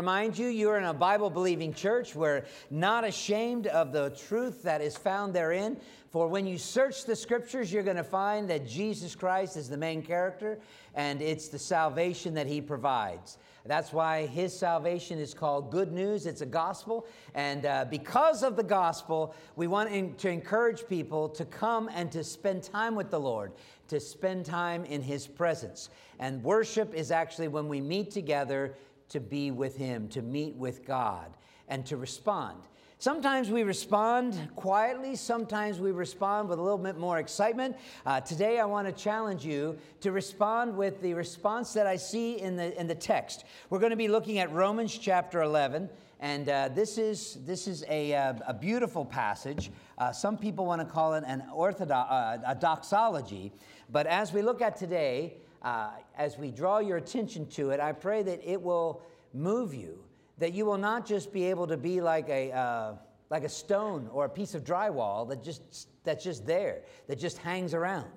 remind you, you're in a Bible believing church. We're not ashamed of the truth that is found therein. For when you search the scriptures, you're going to find that Jesus Christ is the main character and it's the salvation that he provides. That's why his salvation is called good news. It's a gospel. And uh, because of the gospel, we want in, to encourage people to come and to spend time with the Lord, to spend time in his presence. And worship is actually when we meet together to be with him, to meet with God, and to respond. Sometimes we respond quietly, sometimes we respond with a little bit more excitement. Uh, today, I want to challenge you to respond with the response that I see in the, in the text. We're going to be looking at Romans chapter 11. And uh, this is, this is a, uh, a beautiful passage. Uh, some people want to call it an orthodox, uh, a doxology. But as we look at today, uh, as we draw your attention to it, I pray that it will move you that you will not just be able to be like a, uh, like a stone or a piece of drywall that just, that's just there, that just hangs around.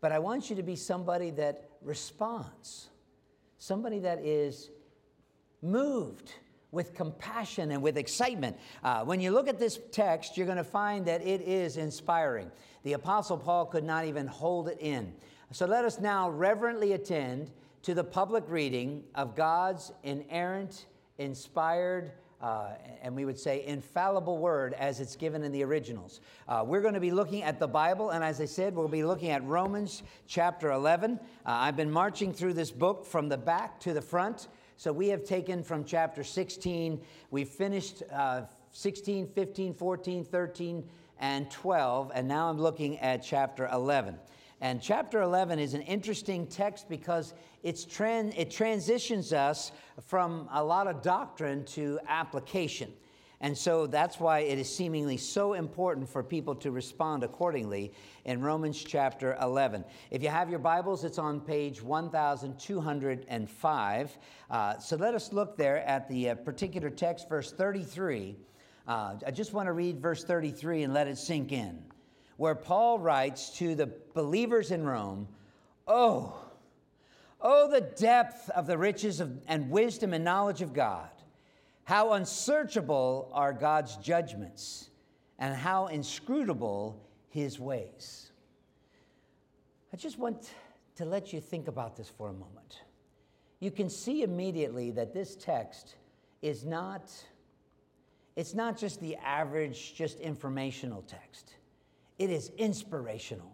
But I want you to be somebody that responds, somebody that is moved with compassion and with excitement. Uh, when you look at this text, you're going to find that it is inspiring. The Apostle Paul could not even hold it in. So let us now reverently attend to the public reading of God's inerrant inspired, uh, and we would say infallible word as it's given in the originals. Uh, we're going to be looking at the Bible, and as I said, we'll be looking at Romans chapter 11. Uh, I've been marching through this book from the back to the front. So we have taken from chapter 16, we finished uh, 16, 15, 14, 13, and 12, and now I'm looking at chapter 11. And chapter 11 is an interesting text because it's tran- it transitions us from a lot of doctrine to application. And so that's why it is seemingly so important for people to respond accordingly in Romans chapter 11. If you have your Bibles, it's on page 1205. Uh, so let us look there at the uh, particular text, verse 33. Uh, I just want to read verse 33 and let it sink in where Paul writes to the believers in Rome, Oh, oh, the depth of the riches of, and wisdom and knowledge of God. How unsearchable are God's judgments, and how inscrutable his ways. I just want to let you think about this for a moment. You can see immediately that this text is not it's not just the average just informational text it is inspirational.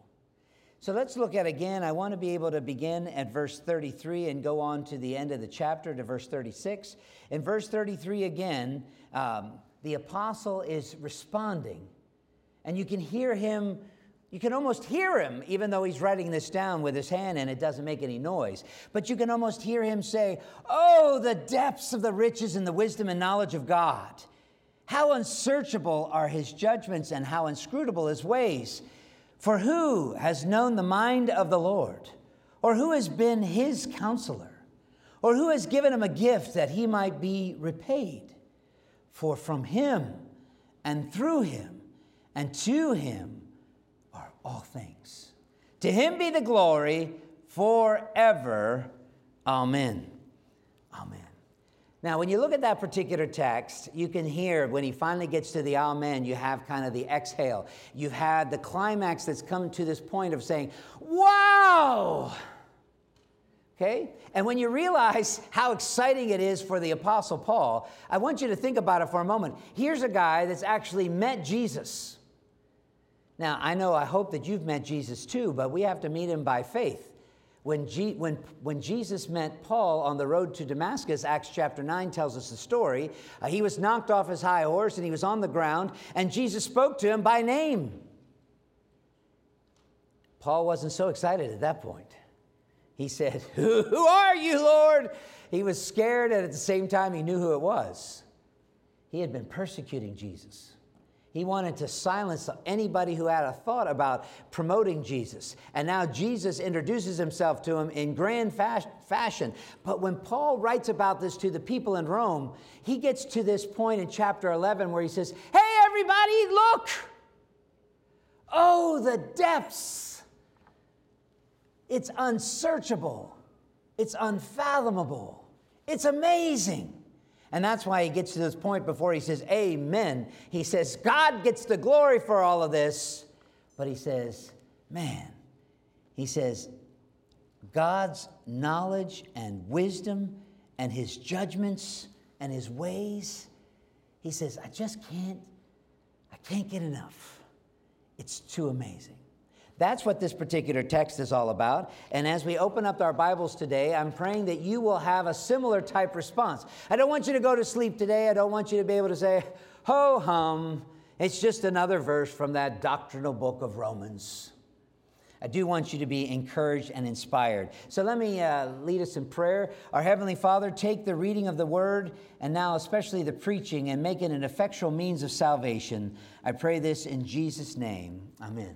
So let's look at again. I want to be able to begin at verse 33 and go on to the end of the chapter to verse 36. In verse 33 again, um, the apostle is responding. And you can hear him, you can almost hear him, even though he's writing this down with his hand and it doesn't make any noise. But you can almost hear him say, Oh, the depths of the riches and the wisdom and knowledge of God. How unsearchable are his judgments and how inscrutable his ways. For who has known the mind of the Lord? Or who has been his counselor? Or who has given him a gift that he might be repaid? For from him and through him and to him are all things. To him be the glory forever. Amen. Amen. Now, when you look at that particular text, you can hear when he finally gets to the Amen, you have kind of the exhale. You've had the climax that's come to this point of saying, Wow! Okay? And when you realize how exciting it is for the Apostle Paul, I want you to think about it for a moment. Here's a guy that's actually met Jesus. Now, I know, I hope that you've met Jesus too, but we have to meet him by faith when, G, when, when Jesus met Paul on the road to Damascus, Acts chapter 9 tells us the story. Uh, he was knocked off his high horse and he was on the ground, and Jesus spoke to him by name. Paul wasn't so excited at that point. He said, Who, who are you, Lord? He was scared, and at the same time, he knew who it was. He had been persecuting Jesus. He wanted to silence anybody who had a thought about promoting Jesus. And now Jesus introduces himself to him in grand fashion. But when Paul writes about this to the people in Rome, he gets to this point in chapter 11 where he says, Hey, everybody, look! Oh, the depths! It's unsearchable, it's unfathomable, it's amazing. And that's why he gets to this point before he says, Amen. He says, God gets the glory for all of this. But he says, Man, he says, God's knowledge and wisdom and his judgments and his ways, he says, I just can't, I can't get enough. It's too amazing. That's what this particular text is all about. And as we open up our Bibles today, I'm praying that you will have a similar type response. I don't want you to go to sleep today. I don't want you to be able to say, ho hum, it's just another verse from that doctrinal book of Romans. I do want you to be encouraged and inspired. So let me uh, lead us in prayer. Our Heavenly Father, take the reading of the Word and now especially the preaching and make it an effectual means of salvation. I pray this in Jesus' name. Amen.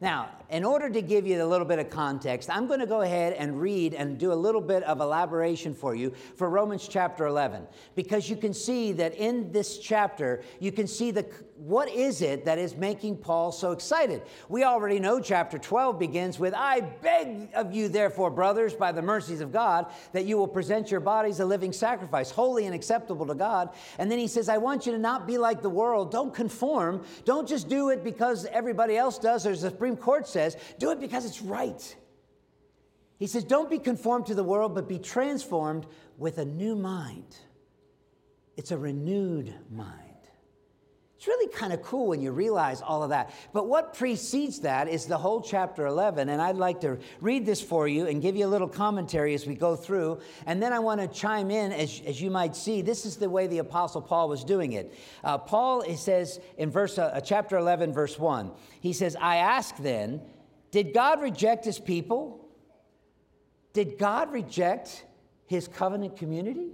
Now, in order to give you a little bit of context, I'm going to go ahead and read and do a little bit of elaboration for you for Romans chapter 11, because you can see that in this chapter, you can see the what is it that is making Paul so excited? We already know chapter 12 begins with, I beg of you, therefore, brothers, by the mercies of God, that you will present your bodies a living sacrifice, holy and acceptable to God. And then he says, I want you to not be like the world. Don't conform. Don't just do it because everybody else does, or as the Supreme Court says, do it because it's right. He says, Don't be conformed to the world, but be transformed with a new mind. It's a renewed mind. It's really kind of cool when you realize all of that. But what precedes that is the whole chapter 11. And I'd like to read this for you and give you a little commentary as we go through. And then I want to chime in, as, as you might see, this is the way the Apostle Paul was doing it. Uh, Paul it says in verse, uh, chapter 11, verse 1, he says, I ask then, did God reject his people? Did God reject his covenant community?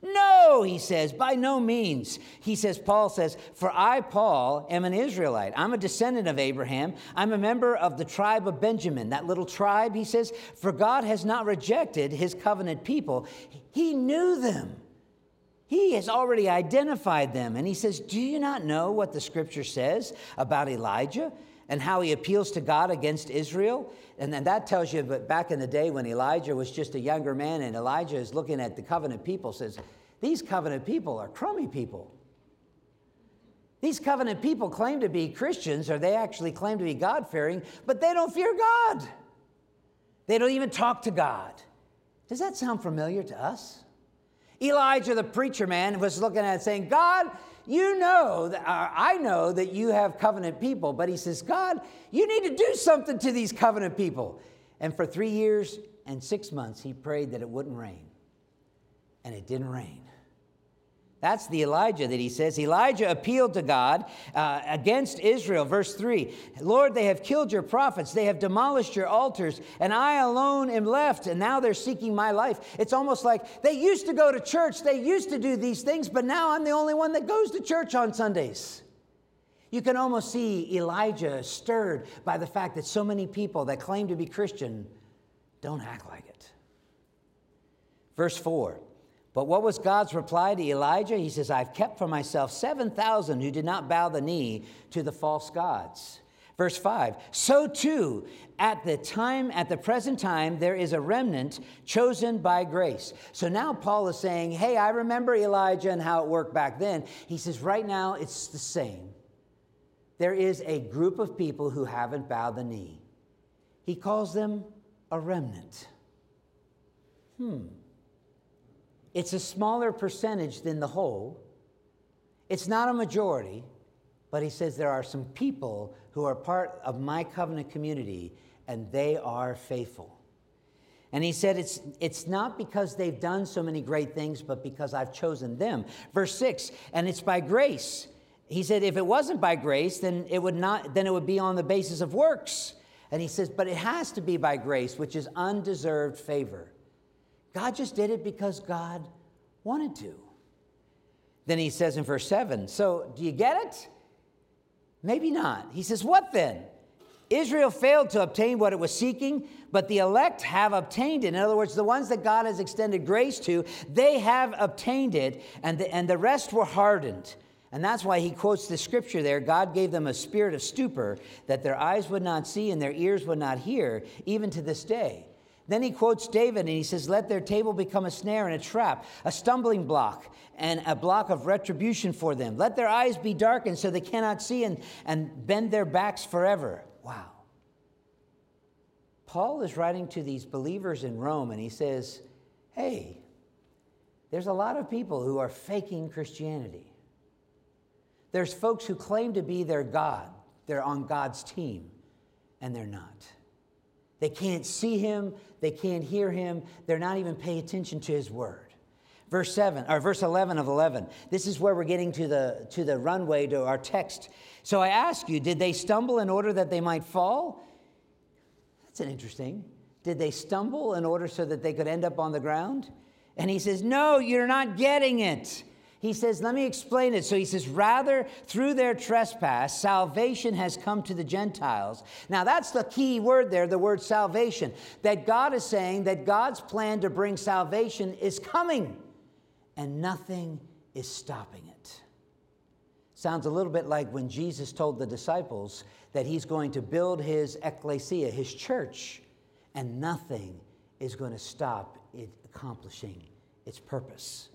No, he says, by no means. He says, Paul says, For I, Paul, am an Israelite. I'm a descendant of Abraham. I'm a member of the tribe of Benjamin. That little tribe, he says, For God has not rejected his covenant people. He knew them. He has already identified them. And he says, Do you not know what the scripture says about Elijah? And how he appeals to God against Israel. And then that tells you that back in the day when Elijah was just a younger man and Elijah is looking at the covenant people, says, These covenant people are crummy people. These covenant people claim to be Christians, or they actually claim to be God fearing, but they don't fear God. They don't even talk to God. Does that sound familiar to us? Elijah, the preacher man, was looking at it saying, God, you know, that, uh, I know that you have covenant people, but he says, God, you need to do something to these covenant people. And for three years and six months, he prayed that it wouldn't rain. And it didn't rain. That's the Elijah that he says. Elijah appealed to God uh, against Israel. Verse 3 Lord, they have killed your prophets, they have demolished your altars, and I alone am left, and now they're seeking my life. It's almost like they used to go to church, they used to do these things, but now I'm the only one that goes to church on Sundays. You can almost see Elijah stirred by the fact that so many people that claim to be Christian don't act like it. Verse 4 but what was God's reply to Elijah? He says, I've kept for myself 7,000 who did not bow the knee to the false gods. Verse 5 So too, at the time, at the present time, there is a remnant chosen by grace. So now Paul is saying, Hey, I remember Elijah and how it worked back then. He says, Right now, it's the same. There is a group of people who haven't bowed the knee. He calls them a remnant. Hmm. It's a smaller percentage than the whole. It's not a majority, but he says there are some people who are part of my covenant community and they are faithful. And he said, it's, it's not because they've done so many great things, but because I've chosen them. Verse 6, and it's by grace. He said, if it wasn't by grace, then it would not, then it would be on the basis of works. And he says, but it has to be by grace, which is undeserved favor. God just did it because God wanted to. Then he says in verse 7 So, do you get it? Maybe not. He says, What then? Israel failed to obtain what it was seeking, but the elect have obtained it. In other words, the ones that God has extended grace to, they have obtained it, and the, and the rest were hardened. And that's why he quotes the scripture there God gave them a spirit of stupor that their eyes would not see and their ears would not hear, even to this day. Then he quotes David and he says, Let their table become a snare and a trap, a stumbling block, and a block of retribution for them. Let their eyes be darkened so they cannot see and, and bend their backs forever. Wow. Paul is writing to these believers in Rome and he says, Hey, there's a lot of people who are faking Christianity. There's folks who claim to be their God, they're on God's team, and they're not. They can't see him, they can't hear him, they're not even paying attention to his word. Verse 7 or verse 11 of 11. This is where we're getting to the to the runway to our text. So I ask you, did they stumble in order that they might fall? That's an interesting. Did they stumble in order so that they could end up on the ground? And he says, No, you're not getting it. He says, Let me explain it. So he says, Rather, through their trespass, salvation has come to the Gentiles. Now, that's the key word there, the word salvation. That God is saying that God's plan to bring salvation is coming, and nothing is stopping it. Sounds a little bit like when Jesus told the disciples that he's going to build his ecclesia, his church, and nothing is going to stop it accomplishing its purpose.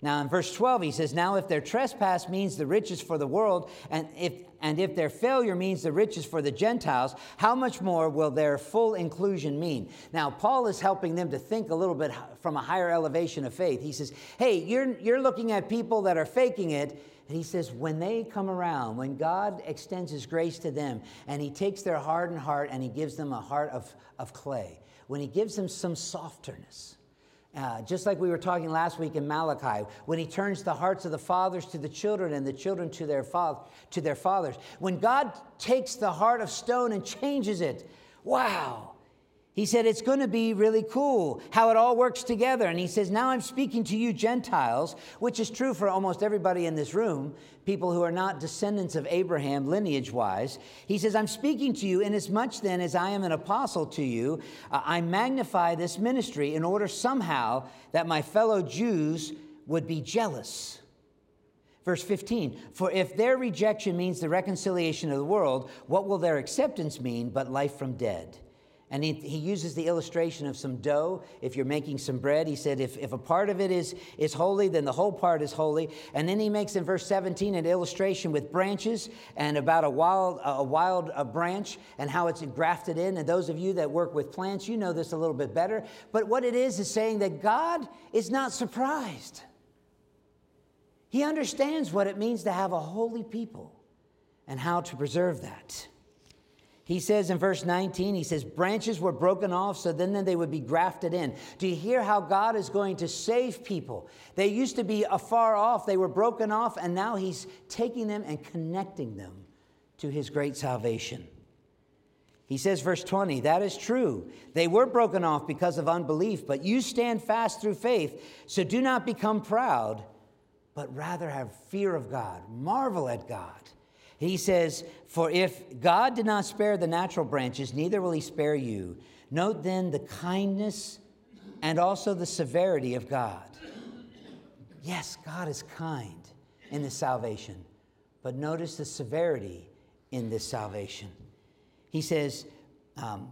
Now, in verse 12, he says, Now if their trespass means the riches for the world, and if, and if their failure means the riches for the Gentiles, how much more will their full inclusion mean? Now, Paul is helping them to think a little bit from a higher elevation of faith. He says, Hey, you're, you're looking at people that are faking it. And he says, when they come around, when God extends his grace to them, and he takes their hardened heart and he gives them a heart of, of clay, when he gives them some softness, uh, just like we were talking last week in Malachi, when he turns the hearts of the fathers to the children and the children to their, fa- to their fathers. When God takes the heart of stone and changes it, wow, he said, It's going to be really cool how it all works together. And he says, Now I'm speaking to you, Gentiles, which is true for almost everybody in this room, people who are not descendants of Abraham lineage wise. He says, I'm speaking to you, inasmuch then as I am an apostle to you, uh, I magnify this ministry in order somehow that my fellow Jews would be jealous. Verse 15, for if their rejection means the reconciliation of the world, what will their acceptance mean but life from dead? And he, he, uses the illustration of some dough. If you're making some bread, he said, if, if a part of it is, is holy, then the whole part is holy. And then he makes in verse 17 an illustration with branches and about a wild, a wild a branch and how it's grafted in. And those of you that work with plants, you know this a little bit better. But what it is is saying that God is not surprised. He understands what it means to have a holy people and how to preserve that. He says in verse 19, he says, branches were broken off so then, then they would be grafted in. Do you hear how God is going to save people? They used to be afar off, they were broken off, and now he's taking them and connecting them to his great salvation. He says, verse 20, that is true. They were broken off because of unbelief, but you stand fast through faith. So do not become proud, but rather have fear of God. Marvel at God he says, For if God did not spare the natural branches, neither will he spare you. Note then the kindness and also the severity of God. Yes, God is kind in this salvation, but notice the severity in this salvation. He says, um,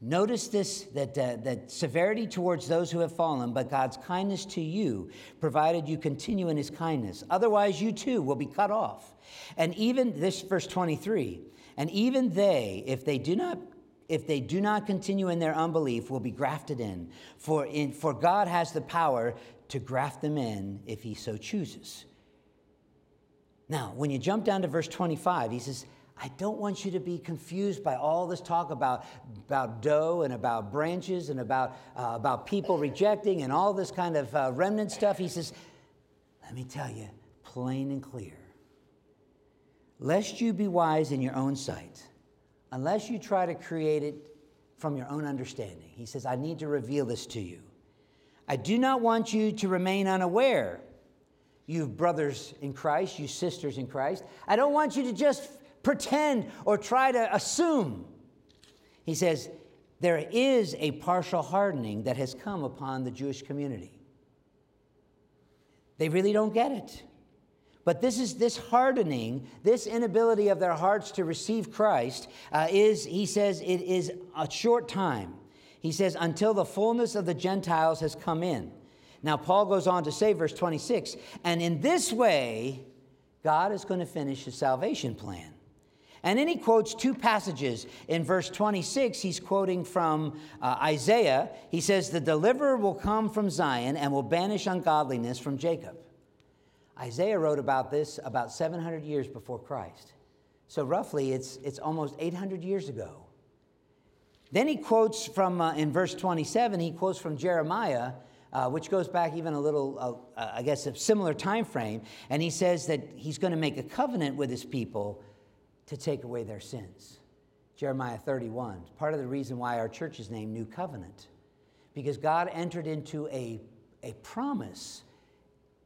Notice this that, uh, that severity towards those who have fallen, but God's kindness to you, provided you continue in his kindness. Otherwise, you too will be cut off. And even this, verse 23, and even they, if they do not if they do not continue in their unbelief, will be grafted in. For, in, for God has the power to graft them in if he so chooses. Now, when you jump down to verse 25, he says, I don't want you to be confused by all this talk about, about dough and about branches and about, uh, about people rejecting and all this kind of uh, remnant stuff. He says, Let me tell you, plain and clear. Lest you be wise in your own sight, unless you try to create it from your own understanding. He says, I need to reveal this to you. I do not want you to remain unaware, you brothers in Christ, you sisters in Christ. I don't want you to just pretend or try to assume. He says, there is a partial hardening that has come upon the Jewish community. They really don't get it. But this is this hardening, this inability of their hearts to receive Christ, uh, is, he says, it is a short time. He says, until the fullness of the Gentiles has come in. Now, Paul goes on to say, verse 26, and in this way, God is going to finish his salvation plan. And then he quotes two passages. In verse 26, he's quoting from uh, Isaiah. He says, The deliverer will come from Zion and will banish ungodliness from Jacob. Isaiah wrote about this about 700 years before Christ. So, roughly, it's, it's almost 800 years ago. Then he quotes from, uh, in verse 27, he quotes from Jeremiah, uh, which goes back even a little, uh, uh I guess, a similar time frame. And he says that he's going to make a covenant with his people to take away their sins. Jeremiah 31. Part of the reason why our church is named New Covenant, because God entered into a, a promise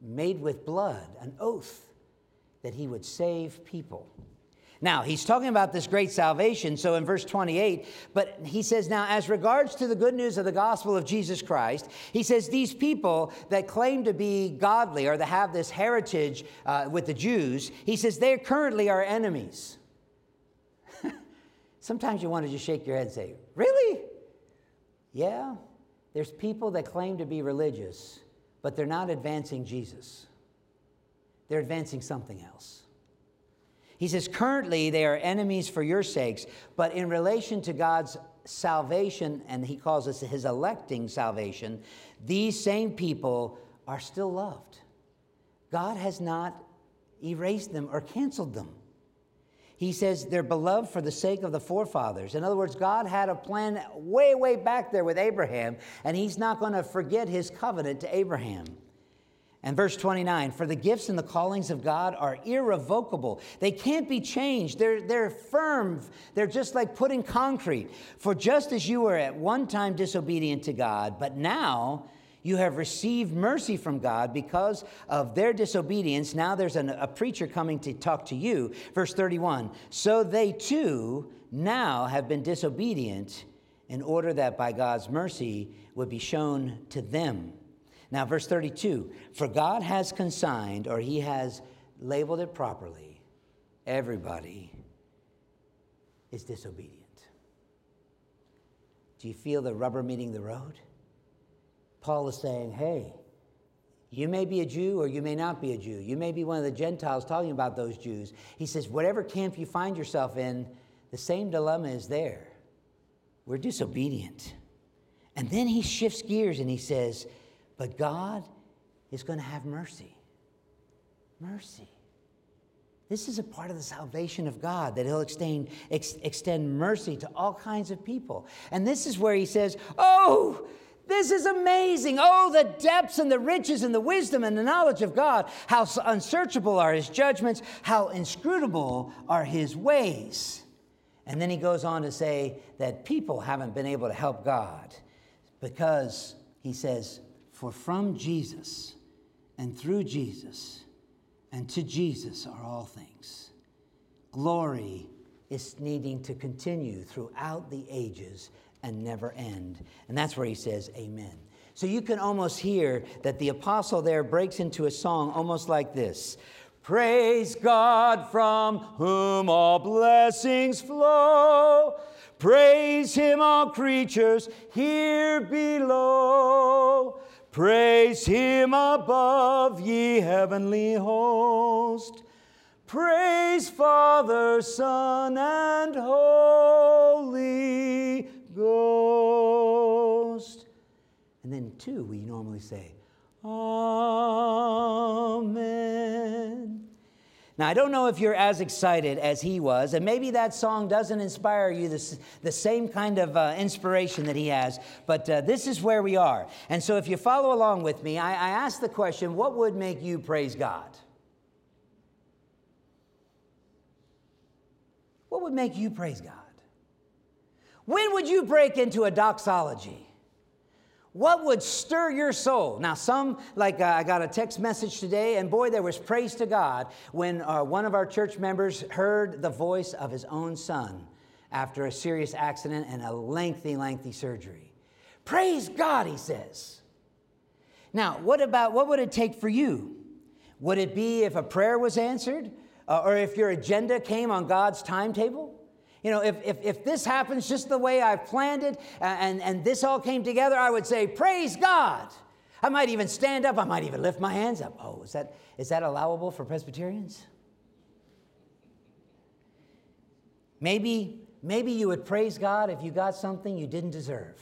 made with blood, an oath that he would save people. Now, he's talking about this great salvation. So in verse 28, but he says, Now, as regards to the good news of the gospel of Jesus Christ, he says, These people that claim to be godly or that have this heritage uh, with the Jews, he says, they currently are enemies. Sometimes you want to just shake your head and say, Really? Yeah, there's people that claim to be religious, but they're not advancing Jesus. They're advancing something else. He says, Currently, they are enemies for your sakes, but in relation to God's salvation, and he calls us his electing salvation, these same people are still loved. God has not erased them or canceled them he says they're beloved for the sake of the forefathers. In other words, God had a plan way, way back there with Abraham, and he's not going to forget his covenant to Abraham. And verse 29 For the gifts and the callings of God are irrevocable. They can't be changed. They're, they're firm. They're just like putting concrete. For just as you were at one time disobedient to God, but now you have received mercy from God because of their disobedience. Now there's an, a preacher coming to talk to you. Verse 31 So they too now have been disobedient in order that by God's mercy would be shown to them. Now, verse 32 For God has consigned, or he has labeled it properly, everybody is disobedient. Do you feel the rubber meeting the road? Paul is saying, hey, you may be a Jew or you may not be a Jew. You may be one of the Gentiles talking about those Jews. He says, whatever camp you find yourself in, the same dilemma is there. We're disobedient. And then he shifts gears and he says, but God is going to have mercy. Mercy. This is a part of the salvation of God, that He'll extend, ex- extend mercy to all kinds of people. And this is where He says, Oh, this is amazing. Oh, the depths and the riches and the wisdom and the knowledge of God. How unsearchable are his judgments, how inscrutable are his ways. And then he goes on to say that people haven't been able to help God because he says, For from Jesus and through Jesus and to Jesus are all things. Glory is needing to continue throughout the ages and never end. And that's where he says, Amen. So you can almost hear that the apostle there breaks into a song almost like this Praise God from whom all blessings flow. Praise him, all creatures here below. Praise him above, ye heavenly host. Praise Father, Son, and Holy Ghost. And then, two, we normally say, Amen. Now, I don't know if you're as excited as he was, and maybe that song doesn't inspire you the, the same kind of uh, inspiration that he has, but uh, this is where we are. And so, if you follow along with me, I, I ask the question what would make you praise God? What would make you praise God? When would you break into a doxology? What would stir your soul? Now, some, like uh, I got a text message today, and boy, there was praise to God when uh, one of our church members heard the voice of his own son after a serious accident and a lengthy, lengthy surgery. Praise God, he says. Now, what about what would it take for you? Would it be if a prayer was answered uh, or if your agenda came on God's timetable? You know, if, if, if this happens just the way I've planned it and, and this all came together, I would say, Praise God. I might even stand up. I might even lift my hands up. Oh, is that, is that allowable for Presbyterians? Maybe, maybe you would praise God if you got something you didn't deserve.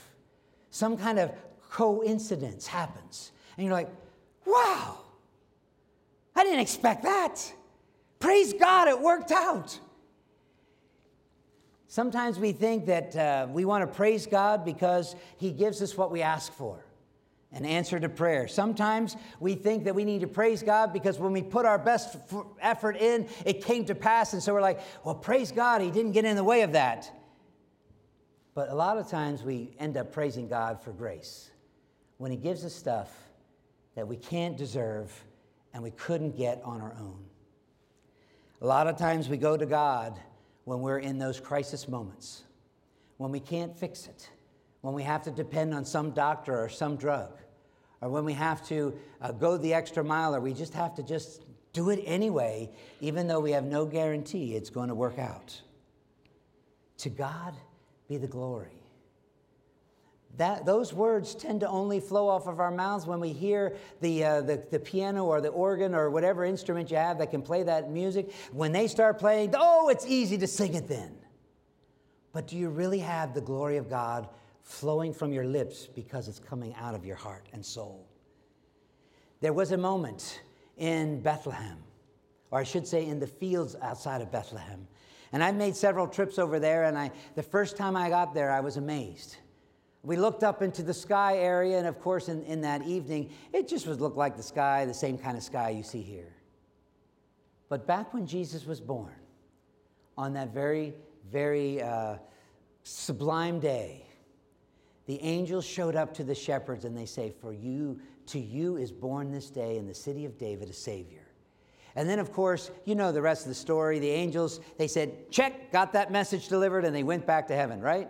Some kind of coincidence happens. And you're like, wow, I didn't expect that. Praise God, it worked out. Sometimes we think that uh, we want to praise God because He gives us what we ask for an answer to prayer. Sometimes we think that we need to praise God because when we put our best f- effort in, it came to pass. And so we're like, well, praise God, He didn't get in the way of that. But a lot of times we end up praising God for grace when He gives us stuff that we can't deserve and we couldn't get on our own. A lot of times we go to God when we're in those crisis moments, when we can't fix it when we have to depend on some doctor or some drug, or when we have to uh, go the extra mile, or we just have to just do it anyway, even though we have no guarantee it's going to work out. To God be the glory. That, those words tend to only flow off of our mouths when we hear the, uh, the, the, piano or the organ or whatever instrument you have that can play that music. When they start playing, oh, it's easy to sing it then. But do you really have the glory of God flowing from your lips because it's coming out of your heart and soul. There was a moment in Bethlehem, or I should say in the fields outside of Bethlehem. And I made several trips over there, and I, the first time I got there, I was amazed. We looked up into the sky area, and of course, in, in that evening, it just was looked like the sky, the same kind of sky you see here. But back when Jesus was born, on that very, very uh, sublime day, the angels showed up to the shepherds and they say, For you, to you is born this day in the city of David a Savior. And then, of course, you know the rest of the story. The angels, they said, Check, got that message delivered, and they went back to heaven, right?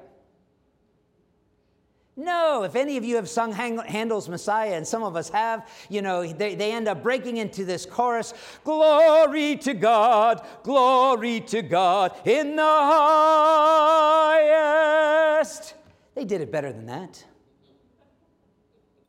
No, if any of you have sung Handel's Messiah, and some of us have, you know, they, they end up breaking into this chorus Glory to God, glory to God in the highest. They did it better than that.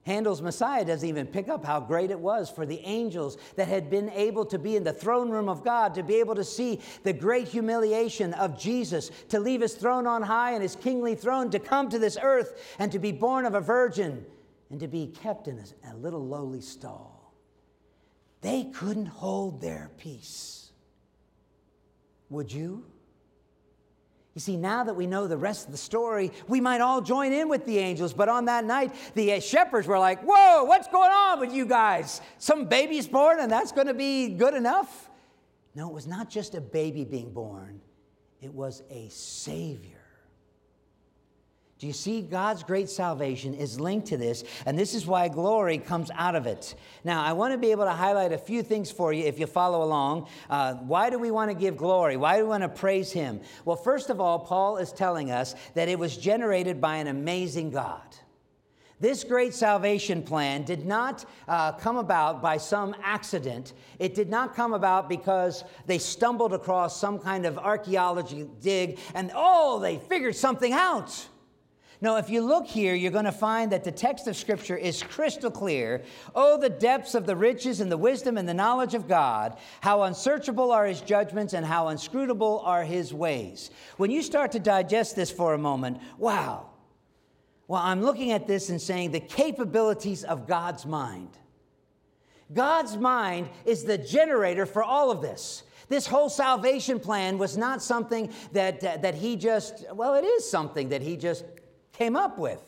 Handel's Messiah doesn't even pick up how great it was for the angels that had been able to be in the throne room of God, to be able to see the great humiliation of Jesus, to leave his throne on high and his kingly throne, to come to this earth and to be born of a virgin and to be kept in a little lowly stall. They couldn't hold their peace. Would you? You see, now that we know the rest of the story, we might all join in with the angels. But on that night, the shepherds were like, Whoa, what's going on with you guys? Some baby's born and that's going to be good enough? No, it was not just a baby being born, it was a Savior. Do you see God's great salvation is linked to this, and this is why glory comes out of it. Now, I want to be able to highlight a few things for you if you follow along. Uh, why do we want to give glory? Why do we want to praise Him? Well, first of all, Paul is telling us that it was generated by an amazing God. This great salvation plan did not uh, come about by some accident. It did not come about because they stumbled across some kind of archaeology dig and, oh, they figured something out. No, if you look here, you're going to find that the text of Scripture is crystal clear. Oh, the depths of the riches and the wisdom and the knowledge of God. How unsearchable are his judgments and how inscrutable are his ways. When you start to digest this for a moment, wow. Well, I'm looking at this and saying the capabilities of God's mind. God's mind is the generator for all of this. This whole salvation plan was not something that, uh, that he just, well, it is something that he just came up with.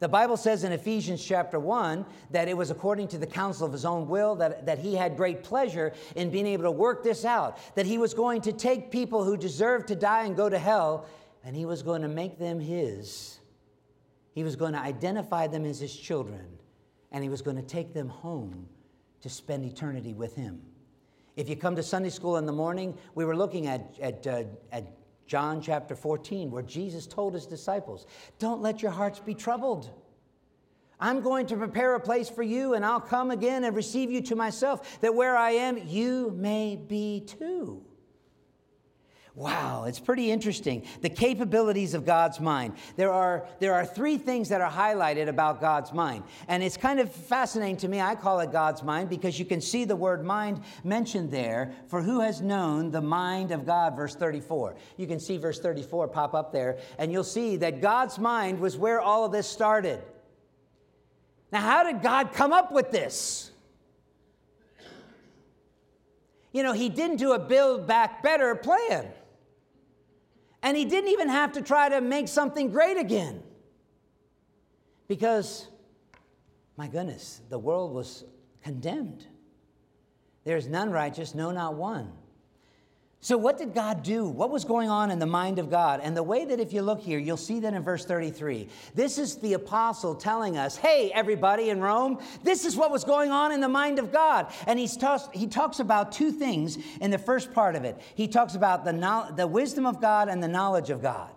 The Bible says in Ephesians chapter 1 that it was according to the counsel of his own will that, that he had great pleasure in being able to work this out, that he was going to take people who deserved to die and go to hell, and he was going to make them his. He was going to identify them as his children, and he was going to take them home to spend eternity with him. If you come to Sunday school in the morning, we were looking at, at, uh, at John chapter 14, where Jesus told his disciples, Don't let your hearts be troubled. I'm going to prepare a place for you, and I'll come again and receive you to myself, that where I am, you may be too. Wow, it's pretty interesting. The capabilities of God's mind. There are, there are three things that are highlighted about God's mind. And it's kind of fascinating to me. I call it God's mind because you can see the word mind mentioned there. For who has known the mind of God, verse 34. You can see verse 34 pop up there, and you'll see that God's mind was where all of this started. Now, how did God come up with this? You know, He didn't do a build back better plan. And he didn't even have to try to make something great again. Because, my goodness, the world was condemned. There's none righteous, no, not one. So, what did God do? What was going on in the mind of God? And the way that, if you look here, you'll see that in verse 33. This is the apostle telling us, hey, everybody in Rome, this is what was going on in the mind of God. And he's he talks about two things in the first part of it. He talks about the, the wisdom of God and the knowledge of God.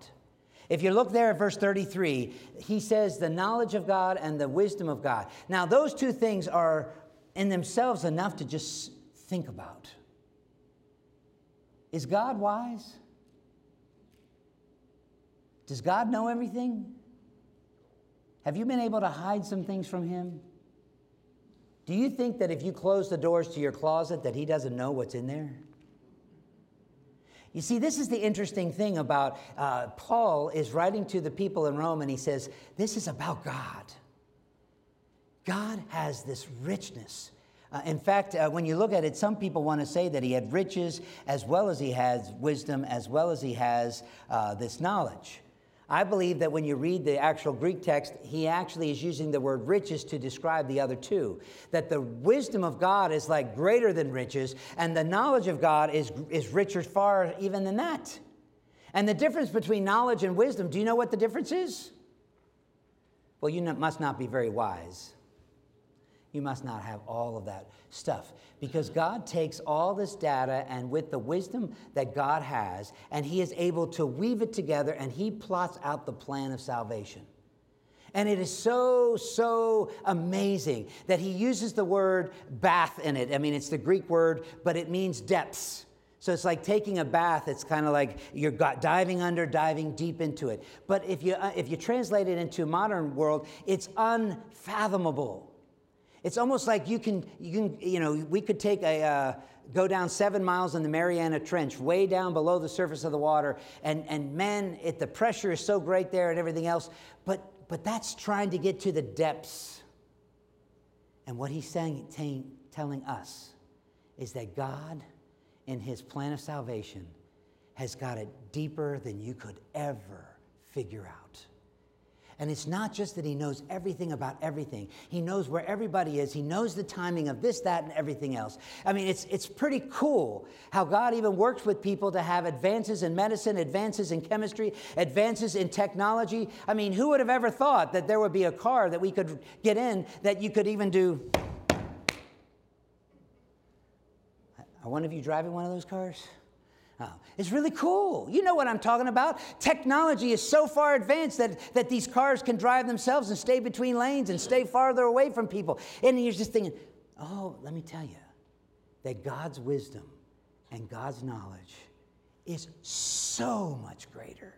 If you look there at verse 33, he says the knowledge of God and the wisdom of God. Now, those two things are in themselves enough to just think about. Is God wise? Does God know everything? Have you been able to hide some things from Him? Do you think that if you close the doors to your closet that He doesn't know what's in there? You see, this is the interesting thing about uh, Paul is writing to the people in Rome, and he says, This is about God. God has this richness uh, in fact, uh, when you look at it, some people want to say that he had riches as well as he has wisdom, as well as he has uh, this knowledge. I believe that when you read the actual Greek text, he actually is using the word riches to describe the other two. That the wisdom of God is like greater than riches, and the knowledge of God is, is richer far even than that. And the difference between knowledge and wisdom, do you know what the difference is? Well, you must not be very wise. You must not have all of that stuff because God takes all this data and with the wisdom that God has, and He is able to weave it together and He plots out the plan of salvation. And it is so, so amazing that He uses the word bath in it. I mean, it's the Greek word, but it means depths. So it's like taking a bath. It's kind of like you're diving under, diving deep into it. But if you, uh, if you translate it into modern world, it's unfathomable. It's almost like you can, you can, you know, we could take a, uh, go down seven miles in the Mariana Trench, way down below the surface of the water, and, and man, it, the pressure is so great there and everything else, but, but that's trying to get to the depths. And what he's saying, t- telling us is that God, in his plan of salvation, has got it deeper than you could ever figure out. And it's not just that he knows everything about everything. He knows where everybody is. He knows the timing of this, that, and everything else. I mean, it's, it's pretty cool how God even works with people to have advances in medicine, advances in chemistry, advances in technology. I mean, who would have ever thought that there would be a car that we could get in that you could even do? Are one of you driving one of those cars? Oh, it's really cool. You know what I'm talking about. Technology is so far advanced that, that these cars can drive themselves and stay between lanes and stay farther away from people. And you're just thinking, oh, let me tell you that God's wisdom and God's knowledge is so much greater,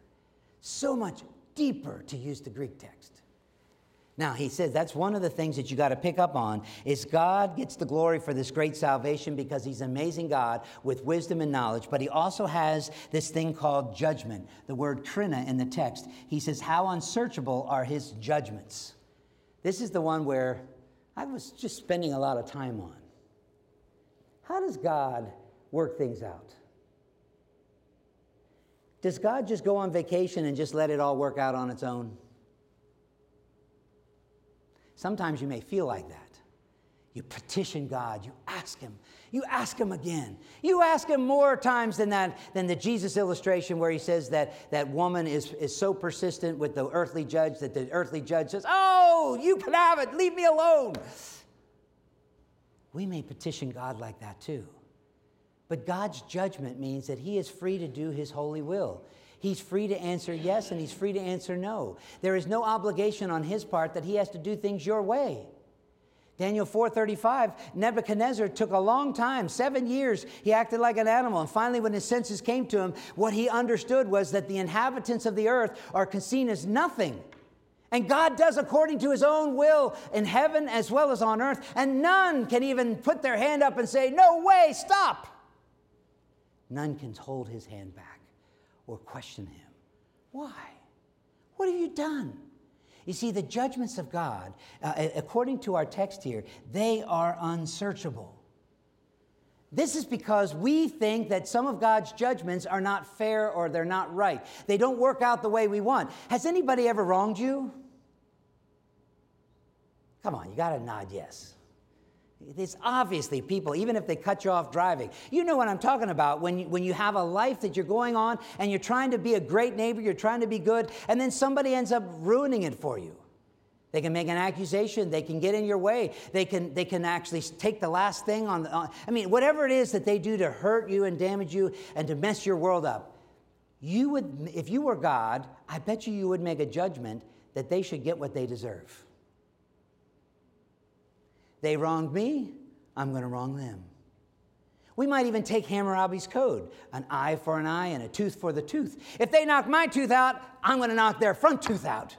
so much deeper, to use the Greek text. Now, he says that's one of the things that you got to pick up on is God gets the glory for this great salvation because he's an amazing God with wisdom and knowledge, but he also has this thing called judgment. The word krina in the text. He says, How unsearchable are his judgments. This is the one where I was just spending a lot of time on. How does God work things out? Does God just go on vacation and just let it all work out on its own? Sometimes you may feel like that. You petition God, you ask Him, you ask Him again. You ask Him more times than that, than the Jesus illustration where He says that that woman is, is so persistent with the earthly judge that the earthly judge says, Oh, you can have it, leave me alone. We may petition God like that too. But God's judgment means that He is free to do His holy will. He's free to answer yes and he's free to answer no. There is no obligation on his part that he has to do things your way. Daniel 4:35 Nebuchadnezzar took a long time 7 years. He acted like an animal. And finally when his senses came to him what he understood was that the inhabitants of the earth are seen as nothing. And God does according to his own will in heaven as well as on earth. And none can even put their hand up and say no way stop. None can hold his hand back or question him why what have you done you see, the judgments of God, uh, according to our text here, they are unsearchable. This is because we think that some of God's judgments are not fair or they're not right. They don't work out the way we want. Has anybody ever wronged you? Come on, you got to nod yes. It's obviously people, even if they cut you off driving. You know what I'm talking about when you, when you have a life that you're going on and you're trying to be a great neighbor, you're trying to be good, and then somebody ends up ruining it for you. They can make an accusation. They can get in your way. They can, they can actually take the last thing on the. On, I mean, whatever it is that they do to hurt you and damage you and to mess your world up, you would, if you were God, I bet you you would make a judgment that they should get what they deserve. They wronged me, I'm going to wrong them. We might even take Hammurabi's code an eye for an eye and a tooth for the tooth. If they knock my tooth out, I'm going to knock their front tooth out.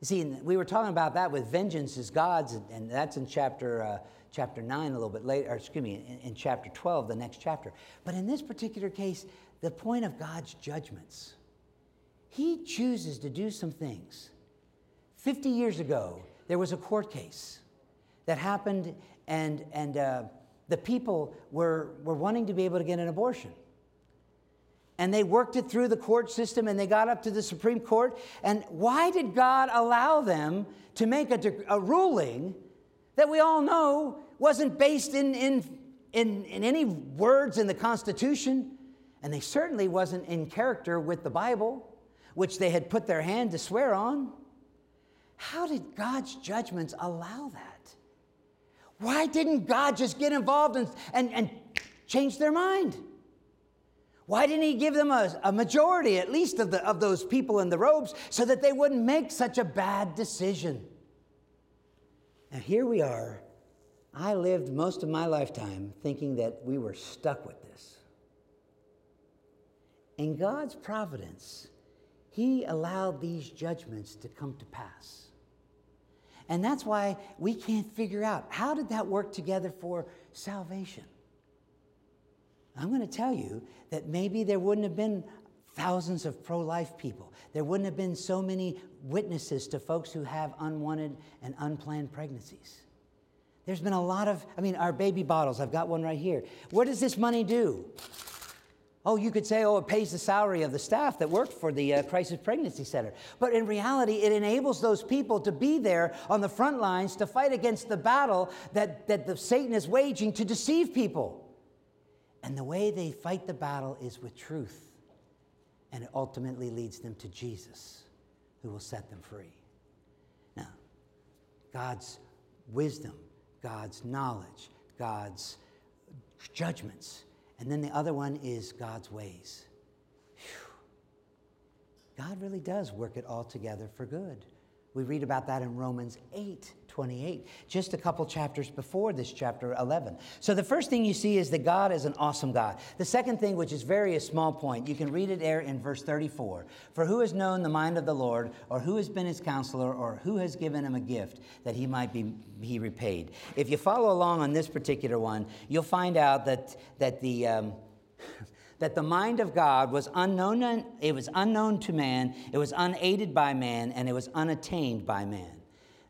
You see, we were talking about that with vengeance is God's, and that's in chapter, uh, chapter 9 a little bit later, or excuse me, in, in chapter 12, the next chapter. But in this particular case, the point of God's judgments, He chooses to do some things. 50 years ago, there was a court case that happened, and, and uh, the people were, were wanting to be able to get an abortion. And they worked it through the court system and they got up to the Supreme Court. And why did God allow them to make a, a ruling that we all know wasn't based in, in, in, in any words in the Constitution? And they certainly wasn't in character with the Bible, which they had put their hand to swear on. How did God's judgments allow that? Why didn't God just get involved and, and, and change their mind? Why didn't he give them a, a, majority, at least, of, the, of those people in the robes, so that they wouldn't make such a bad decision? And here we are. I lived most of my lifetime thinking that we were stuck with this. In God's providence, He allowed these judgments to come to pass. And that's why we can't figure out how did that work together for salvation? I'm going to tell you that maybe there wouldn't have been thousands of pro life people. There wouldn't have been so many witnesses to folks who have unwanted and unplanned pregnancies. There's been a lot of, I mean, our baby bottles, I've got one right here. What does this money do? Oh, you could say, oh, it pays the salary of the staff that worked for the uh, Crisis Pregnancy Center. But in reality, it enables those people to be there on the front lines to fight against the battle that, that the Satan is waging to deceive people. And the way they fight the battle is with truth. And it ultimately leads them to Jesus, who will set them free. Now, God's wisdom, God's knowledge, God's judgments and then the other one is God's ways. Whew. God really does work it all together for good. We read about that in Romans 8 28, just a couple chapters before this chapter 11. So the first thing you see is that God is an awesome God. The second thing, which is very a small point, you can read it there in verse 34. For who has known the mind of the Lord, or who has been his counselor, or who has given him a gift that he might be he repaid? If you follow along on this particular one, you'll find out that, that the. Um, that the mind of God was unknown, it was unknown to man, it was unaided by man, and it was unattained by man.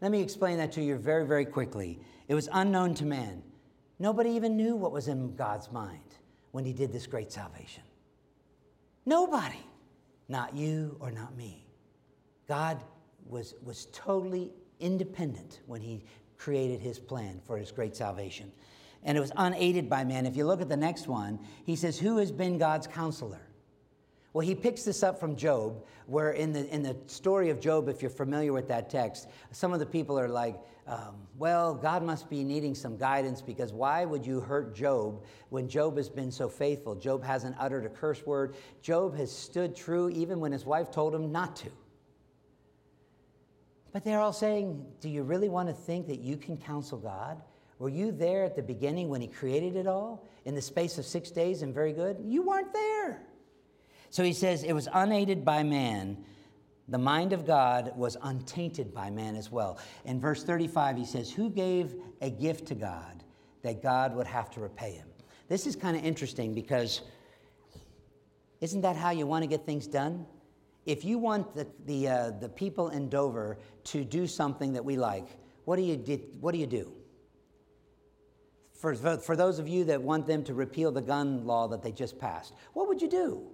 Let me explain that to you very, very quickly. It was unknown to man. Nobody even knew what was in God's mind when he did this great salvation. Nobody. Not you or not me. God was, was totally independent when he created his plan for his great salvation and it was unaided by man. If you look at the next one, he says, Who has been God's counselor? Well, he picks this up from Job, where in the, in the story of Job, if you're familiar with that text, some of the people are like, um, well, God must be needing some guidance because why would you hurt Job when Job has been so faithful? Job hasn't uttered a curse word. Job has stood true even when his wife told him not to. But they're all saying, Do you really want to think that you can counsel God? Were you there at the beginning when He created it all in the space of six days and very good? You weren't there. So he says, It was unaided by man. The mind of God was untainted by man as well. In verse 35, he says, Who gave a gift to God that God would have to repay him? This is kind of interesting because isn't that how you want to get things done? If you want the, the, uh, the people in Dover to do something that we like, what do you, what do, you do? For, for those of you that want them to repeal the gun law that they just passed, what would you do?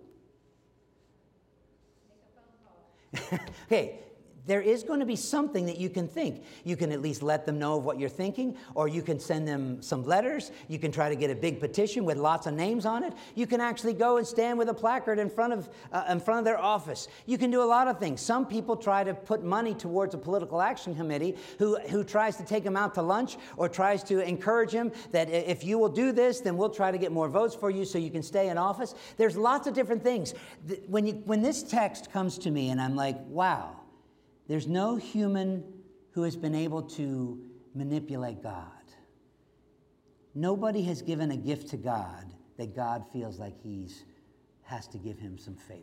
okay, there is going to be something that you can think. You can at least let them know of what you're thinking, or you can send them some letters. You can try to get a big petition with lots of names on it. You can actually go and stand with a placard in front of, uh, in front of their office. You can do a lot of things. Some people try to put money towards a political action committee who, who tries to take them out to lunch or tries to encourage them that if you will do this, then we'll try to get more votes for you so you can stay in office. There's lots of different things. When, you, when this text comes to me and I'm like, wow, there's no human who has been able to manipulate God. Nobody has given a gift to God that God feels like he's has to give him some favor.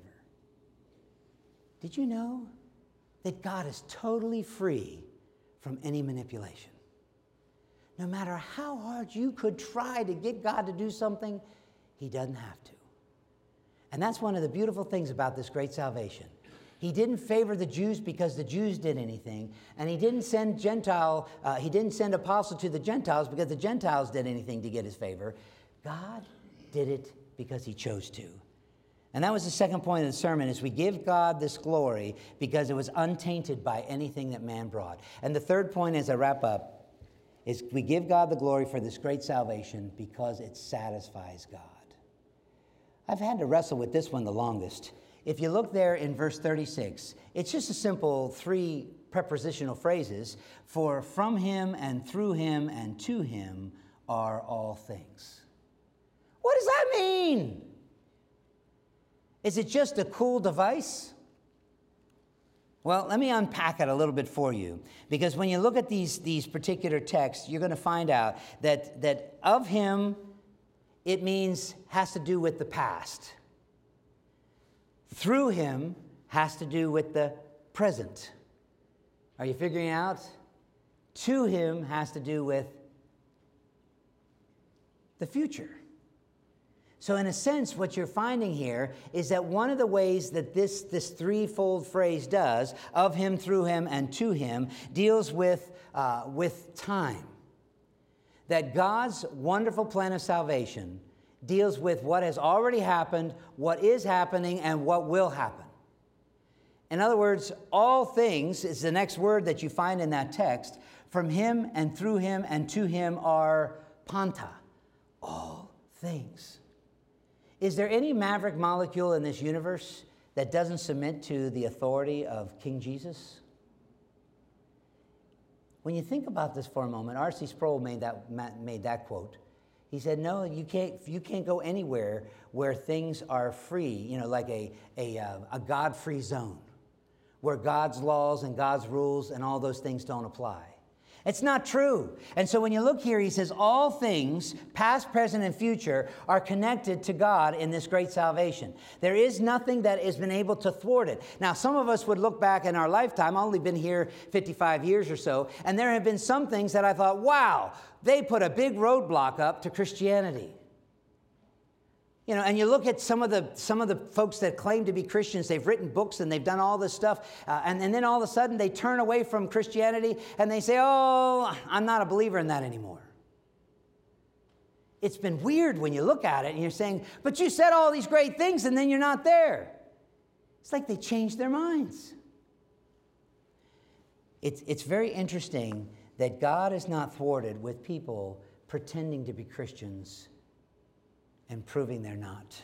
Did you know that God is totally free from any manipulation? No matter how hard you could try to get God to do something, he doesn't have to. And that's one of the beautiful things about this great salvation he didn't favor the Jews because the Jews did anything, and he didn't send Gentile, uh, he didn't send apostle to the Gentiles because the Gentiles did anything to get his favor. God did it because he chose to. And that was the second point of the sermon is we give God this glory because it was untainted by anything that man brought. And the third point as I wrap up is we give God the glory for this great salvation because it satisfies God. I've had to wrestle with this one the longest. If you look there in verse 36, it's just a simple three prepositional phrases for from him and through him and to him are all things. What does that mean? Is it just a cool device? Well, let me unpack it a little bit for you. Because when you look at these, these particular texts, you're going to find out that, that of him, it means, has to do with the past through him has to do with the present. Are you figuring out? To him has to do with the future. So, in a sense, what you're finding here is that one of the ways that this, this threefold phrase does, of him, through him, and to him, deals with, uh, with time. That God's wonderful plan of salvation deals with what has already happened, what is happening, and what will happen. In other words, all things is the next word that you find in that text. From him and through him and to him are panta, all things. Is there any maverick molecule in this universe that doesn't submit to the authority of King Jesus? When you think about this for a moment, R.C. Sproul made that, made that quote. He said, No, you can't, you can't go anywhere where things are free, you know, like a, a, uh, a God free zone, where God's laws and God's rules and all those things don't apply. It's not true. And so when you look here, he says, All things, past, present, and future, are connected to God in this great salvation. There is nothing that has been able to thwart it. Now, some of us would look back in our lifetime, I've only been here 55 years or so, and there have been some things that I thought, wow, they put a big roadblock up to Christianity. You know, and you look at some of the some of the folks that claim to be Christians. They've written books and they've done all this stuff, uh, and, and then all of a sudden they turn away from Christianity and they say, "Oh, I'm not a believer in that anymore." It's been weird when you look at it and you're saying, "But you said all these great things and then you're not there." It's like they changed their minds. It's, it's very interesting that God is not thwarted with people pretending to be Christians and proving they're not.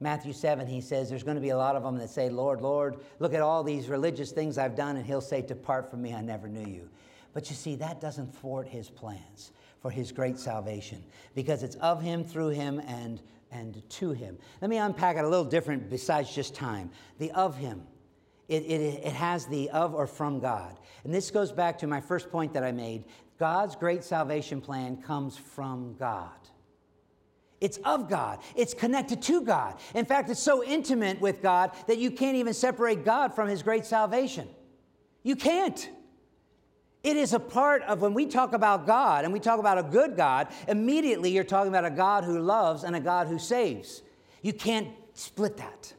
Matthew 7, he says, There's going to be a lot of them that say, Lord, Lord, look at all these religious things I've done. And he'll say, Depart from me, I never knew you. But you see, that doesn't thwart his plans for his great salvation because it's of him, through him, and, and to him. Let me unpack it a little different besides just time. The of him it, it, it has the of or from God. And this goes back to my first point that I made. God's great salvation plan comes from God. It's of God. It's connected to God. In fact, it's so intimate with God that you can't even separate God from His great salvation. You can't. It is a part of when we talk about God and we talk about a good God, immediately you're talking about a God who loves and a God who saves. You can't split that.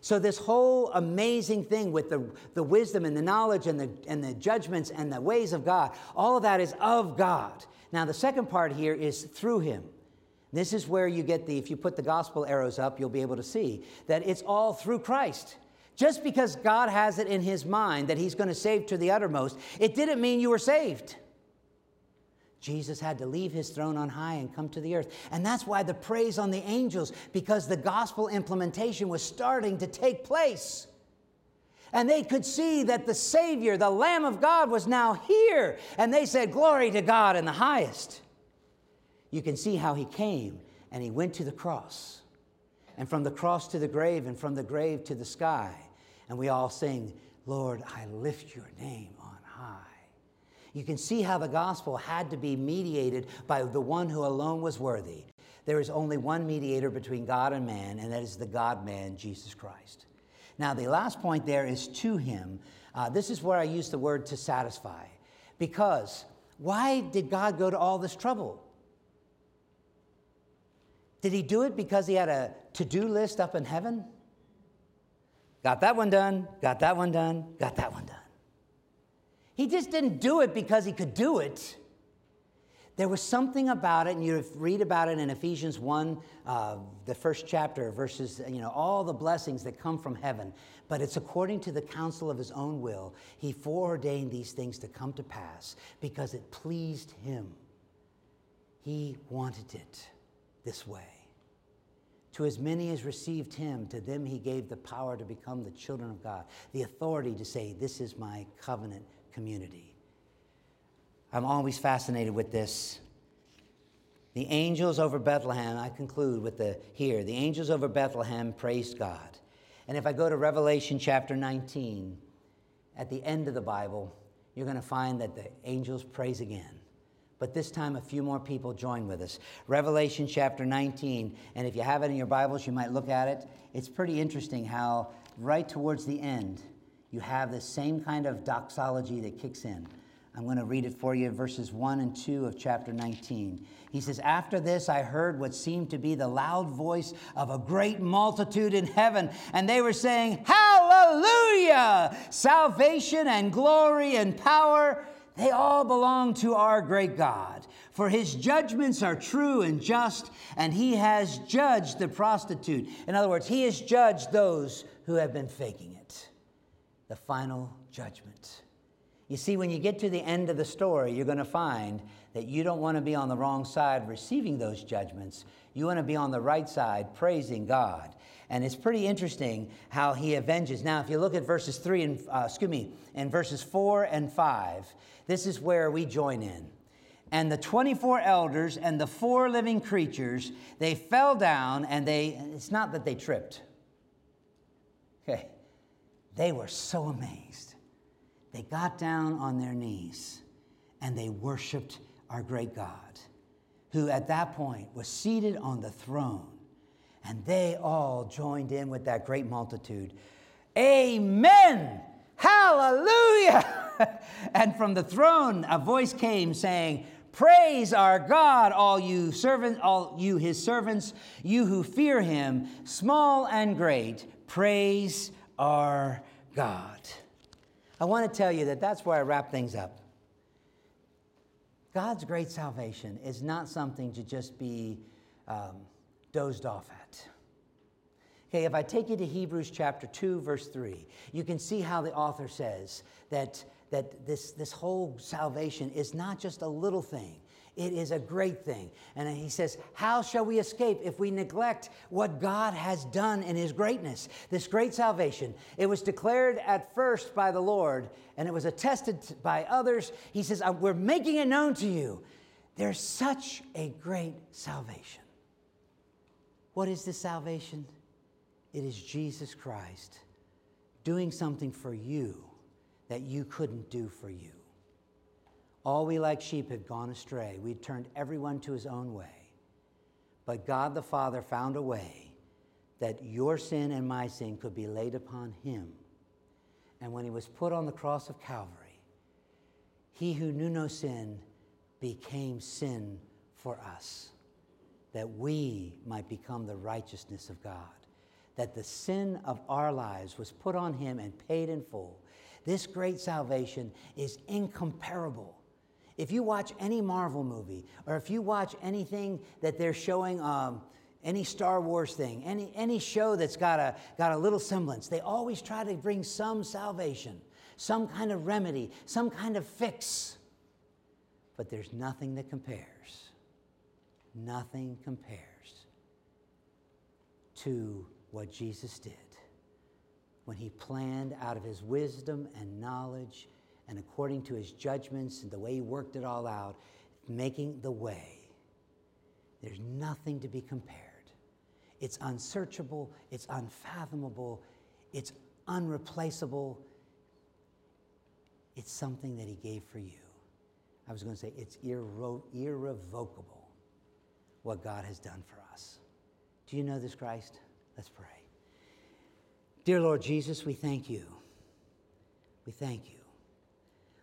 So, this whole amazing thing with the, the wisdom and the knowledge and the, and the judgments and the ways of God, all of that is of God. Now, the second part here is through Him. This is where you get the, if you put the gospel arrows up, you'll be able to see that it's all through Christ. Just because God has it in his mind that he's going to save to the uttermost, it didn't mean you were saved. Jesus had to leave his throne on high and come to the earth. And that's why the praise on the angels, because the gospel implementation was starting to take place. And they could see that the Savior, the Lamb of God, was now here. And they said, Glory to God in the highest you can see how he came and he went to the cross. And from the cross to the grave, and from the grave to the sky. And we all sing, Lord, I lift your name on high. You can see how the gospel had to be mediated by the one who alone was worthy. There is only one mediator between God and man, and that is the God man, Jesus Christ. Now, the last point there is to him. Uh, this is where I use the word to satisfy. Because why did God go to all this trouble? Did he do it because he had a to do list up in heaven? Got that one done, got that one done, got that one done. He just didn't do it because he could do it. There was something about it, and you read about it in Ephesians 1, uh, the first chapter, verses, you know, all the blessings that come from heaven. But it's according to the counsel of his own will. He foreordained these things to come to pass because it pleased him. He wanted it this way. To as many as received him, to them he gave the power to become the children of God, the authority to say, This is my covenant community. I'm always fascinated with this. The angels over Bethlehem, I conclude with the here, the angels over Bethlehem praised God. And if I go to Revelation chapter 19, at the end of the Bible, you're going to find that the angels praise again but this time a few more people join with us. Revelation chapter 19, and if you have it in your Bibles, you might look at it. It's pretty interesting how, right towards the end, you have the same kind of doxology that kicks in. I'm going to read it for you, verses 1 and 2 of chapter 19. He says, After this, I heard what seemed to be the loud voice of a great multitude in heaven, and they were saying, Hallelujah! Salvation and glory and power they all belong to our great God. For his judgments are true and just, and he has judged the prostitute. In other words, he has judged those who have been faking it. The final judgment. You see, when you get to the end of the story, you're going to find that you don't want to be on the wrong side receiving those judgments. You want to be on the right side praising God. And it's pretty interesting how he avenges. Now, if you look at verses 3 and, uh, excuse me, and verses 4 and 5, this is where we join in. And the 24 elders and the four living creatures, they fell down and they, it's not that they tripped. Okay. They were so amazed. They got down on their knees and they worshiped our great God, who at that point was seated on the throne. And they all joined in with that great multitude. Amen. Hallelujah. and from the throne, a voice came saying, Praise our God, all you servants, all you his servants, you who fear him, small and great. Praise our God. I want to tell you that that's where I wrap things up. God's great salvation is not something to just be um, dozed off at. Okay, if I take you to Hebrews chapter 2, verse 3, you can see how the author says that, that this, this whole salvation is not just a little thing. It is a great thing. And he says, How shall we escape if we neglect what God has done in his greatness? This great salvation. It was declared at first by the Lord, and it was attested by others. He says, uh, We're making it known to you. There's such a great salvation. What is this salvation? It is Jesus Christ doing something for you that you couldn't do for you. All we like sheep had gone astray. We'd turned everyone to his own way. But God the Father found a way that your sin and my sin could be laid upon him. And when he was put on the cross of Calvary, he who knew no sin became sin for us, that we might become the righteousness of God. That the sin of our lives was put on him and paid in full. This great salvation is incomparable. If you watch any Marvel movie, or if you watch anything that they're showing, um, any Star Wars thing, any, any show that's got a, got a little semblance, they always try to bring some salvation, some kind of remedy, some kind of fix. But there's nothing that compares. Nothing compares to what Jesus did when he planned out of his wisdom and knowledge and according to his judgments and the way he worked it all out, making the way. There's nothing to be compared. It's unsearchable, it's unfathomable, it's unreplaceable. It's something that he gave for you. I was going to say it's irre- irrevocable what God has done for us. Do you know this Christ? Let's pray. Dear Lord Jesus, we thank you. We thank you.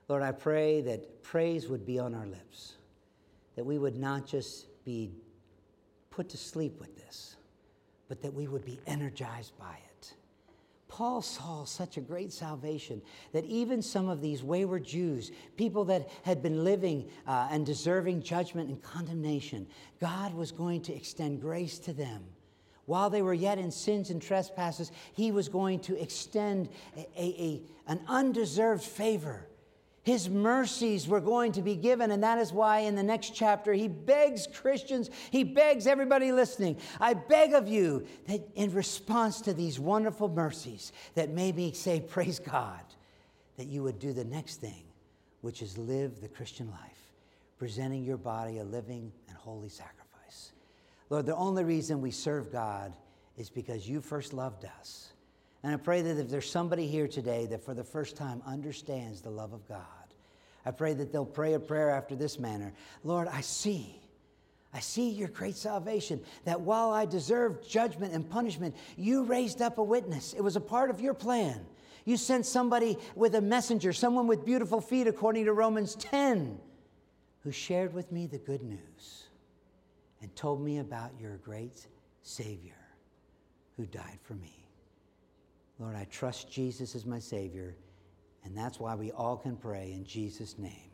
Lord, I pray that praise would be on our lips, that we would not just be put to sleep with this, but that we would be energized by it. Paul saw such a great salvation that even some of these wayward Jews, people that had been living uh, and deserving judgment and condemnation, God was going to extend grace to them. While they were yet in sins and trespasses, he was going to extend a, a, a an undeserved favor his mercies were going to be given, and that is why in the next chapter he begs Christians, he begs everybody listening, I beg of you that in response to these wonderful mercies, that maybe say, Praise God, that you would do the next thing, which is live the Christian life, presenting your body a living and holy sacrifice. Lord, the only reason we serve God is because you first loved us and I pray that if there's somebody here today that for the first time understands the love of God, I pray that they'll pray a prayer after this manner Lord, I see. I see your great salvation, that while I deserved judgment and punishment, you raised up a witness. It was a part of your plan. You sent somebody with a messenger, someone with beautiful feet, according to Romans 10, who shared with me the good news and told me about your great Savior who died for me. Lord, I trust Jesus as my Savior, and that's why we all can pray in Jesus' name.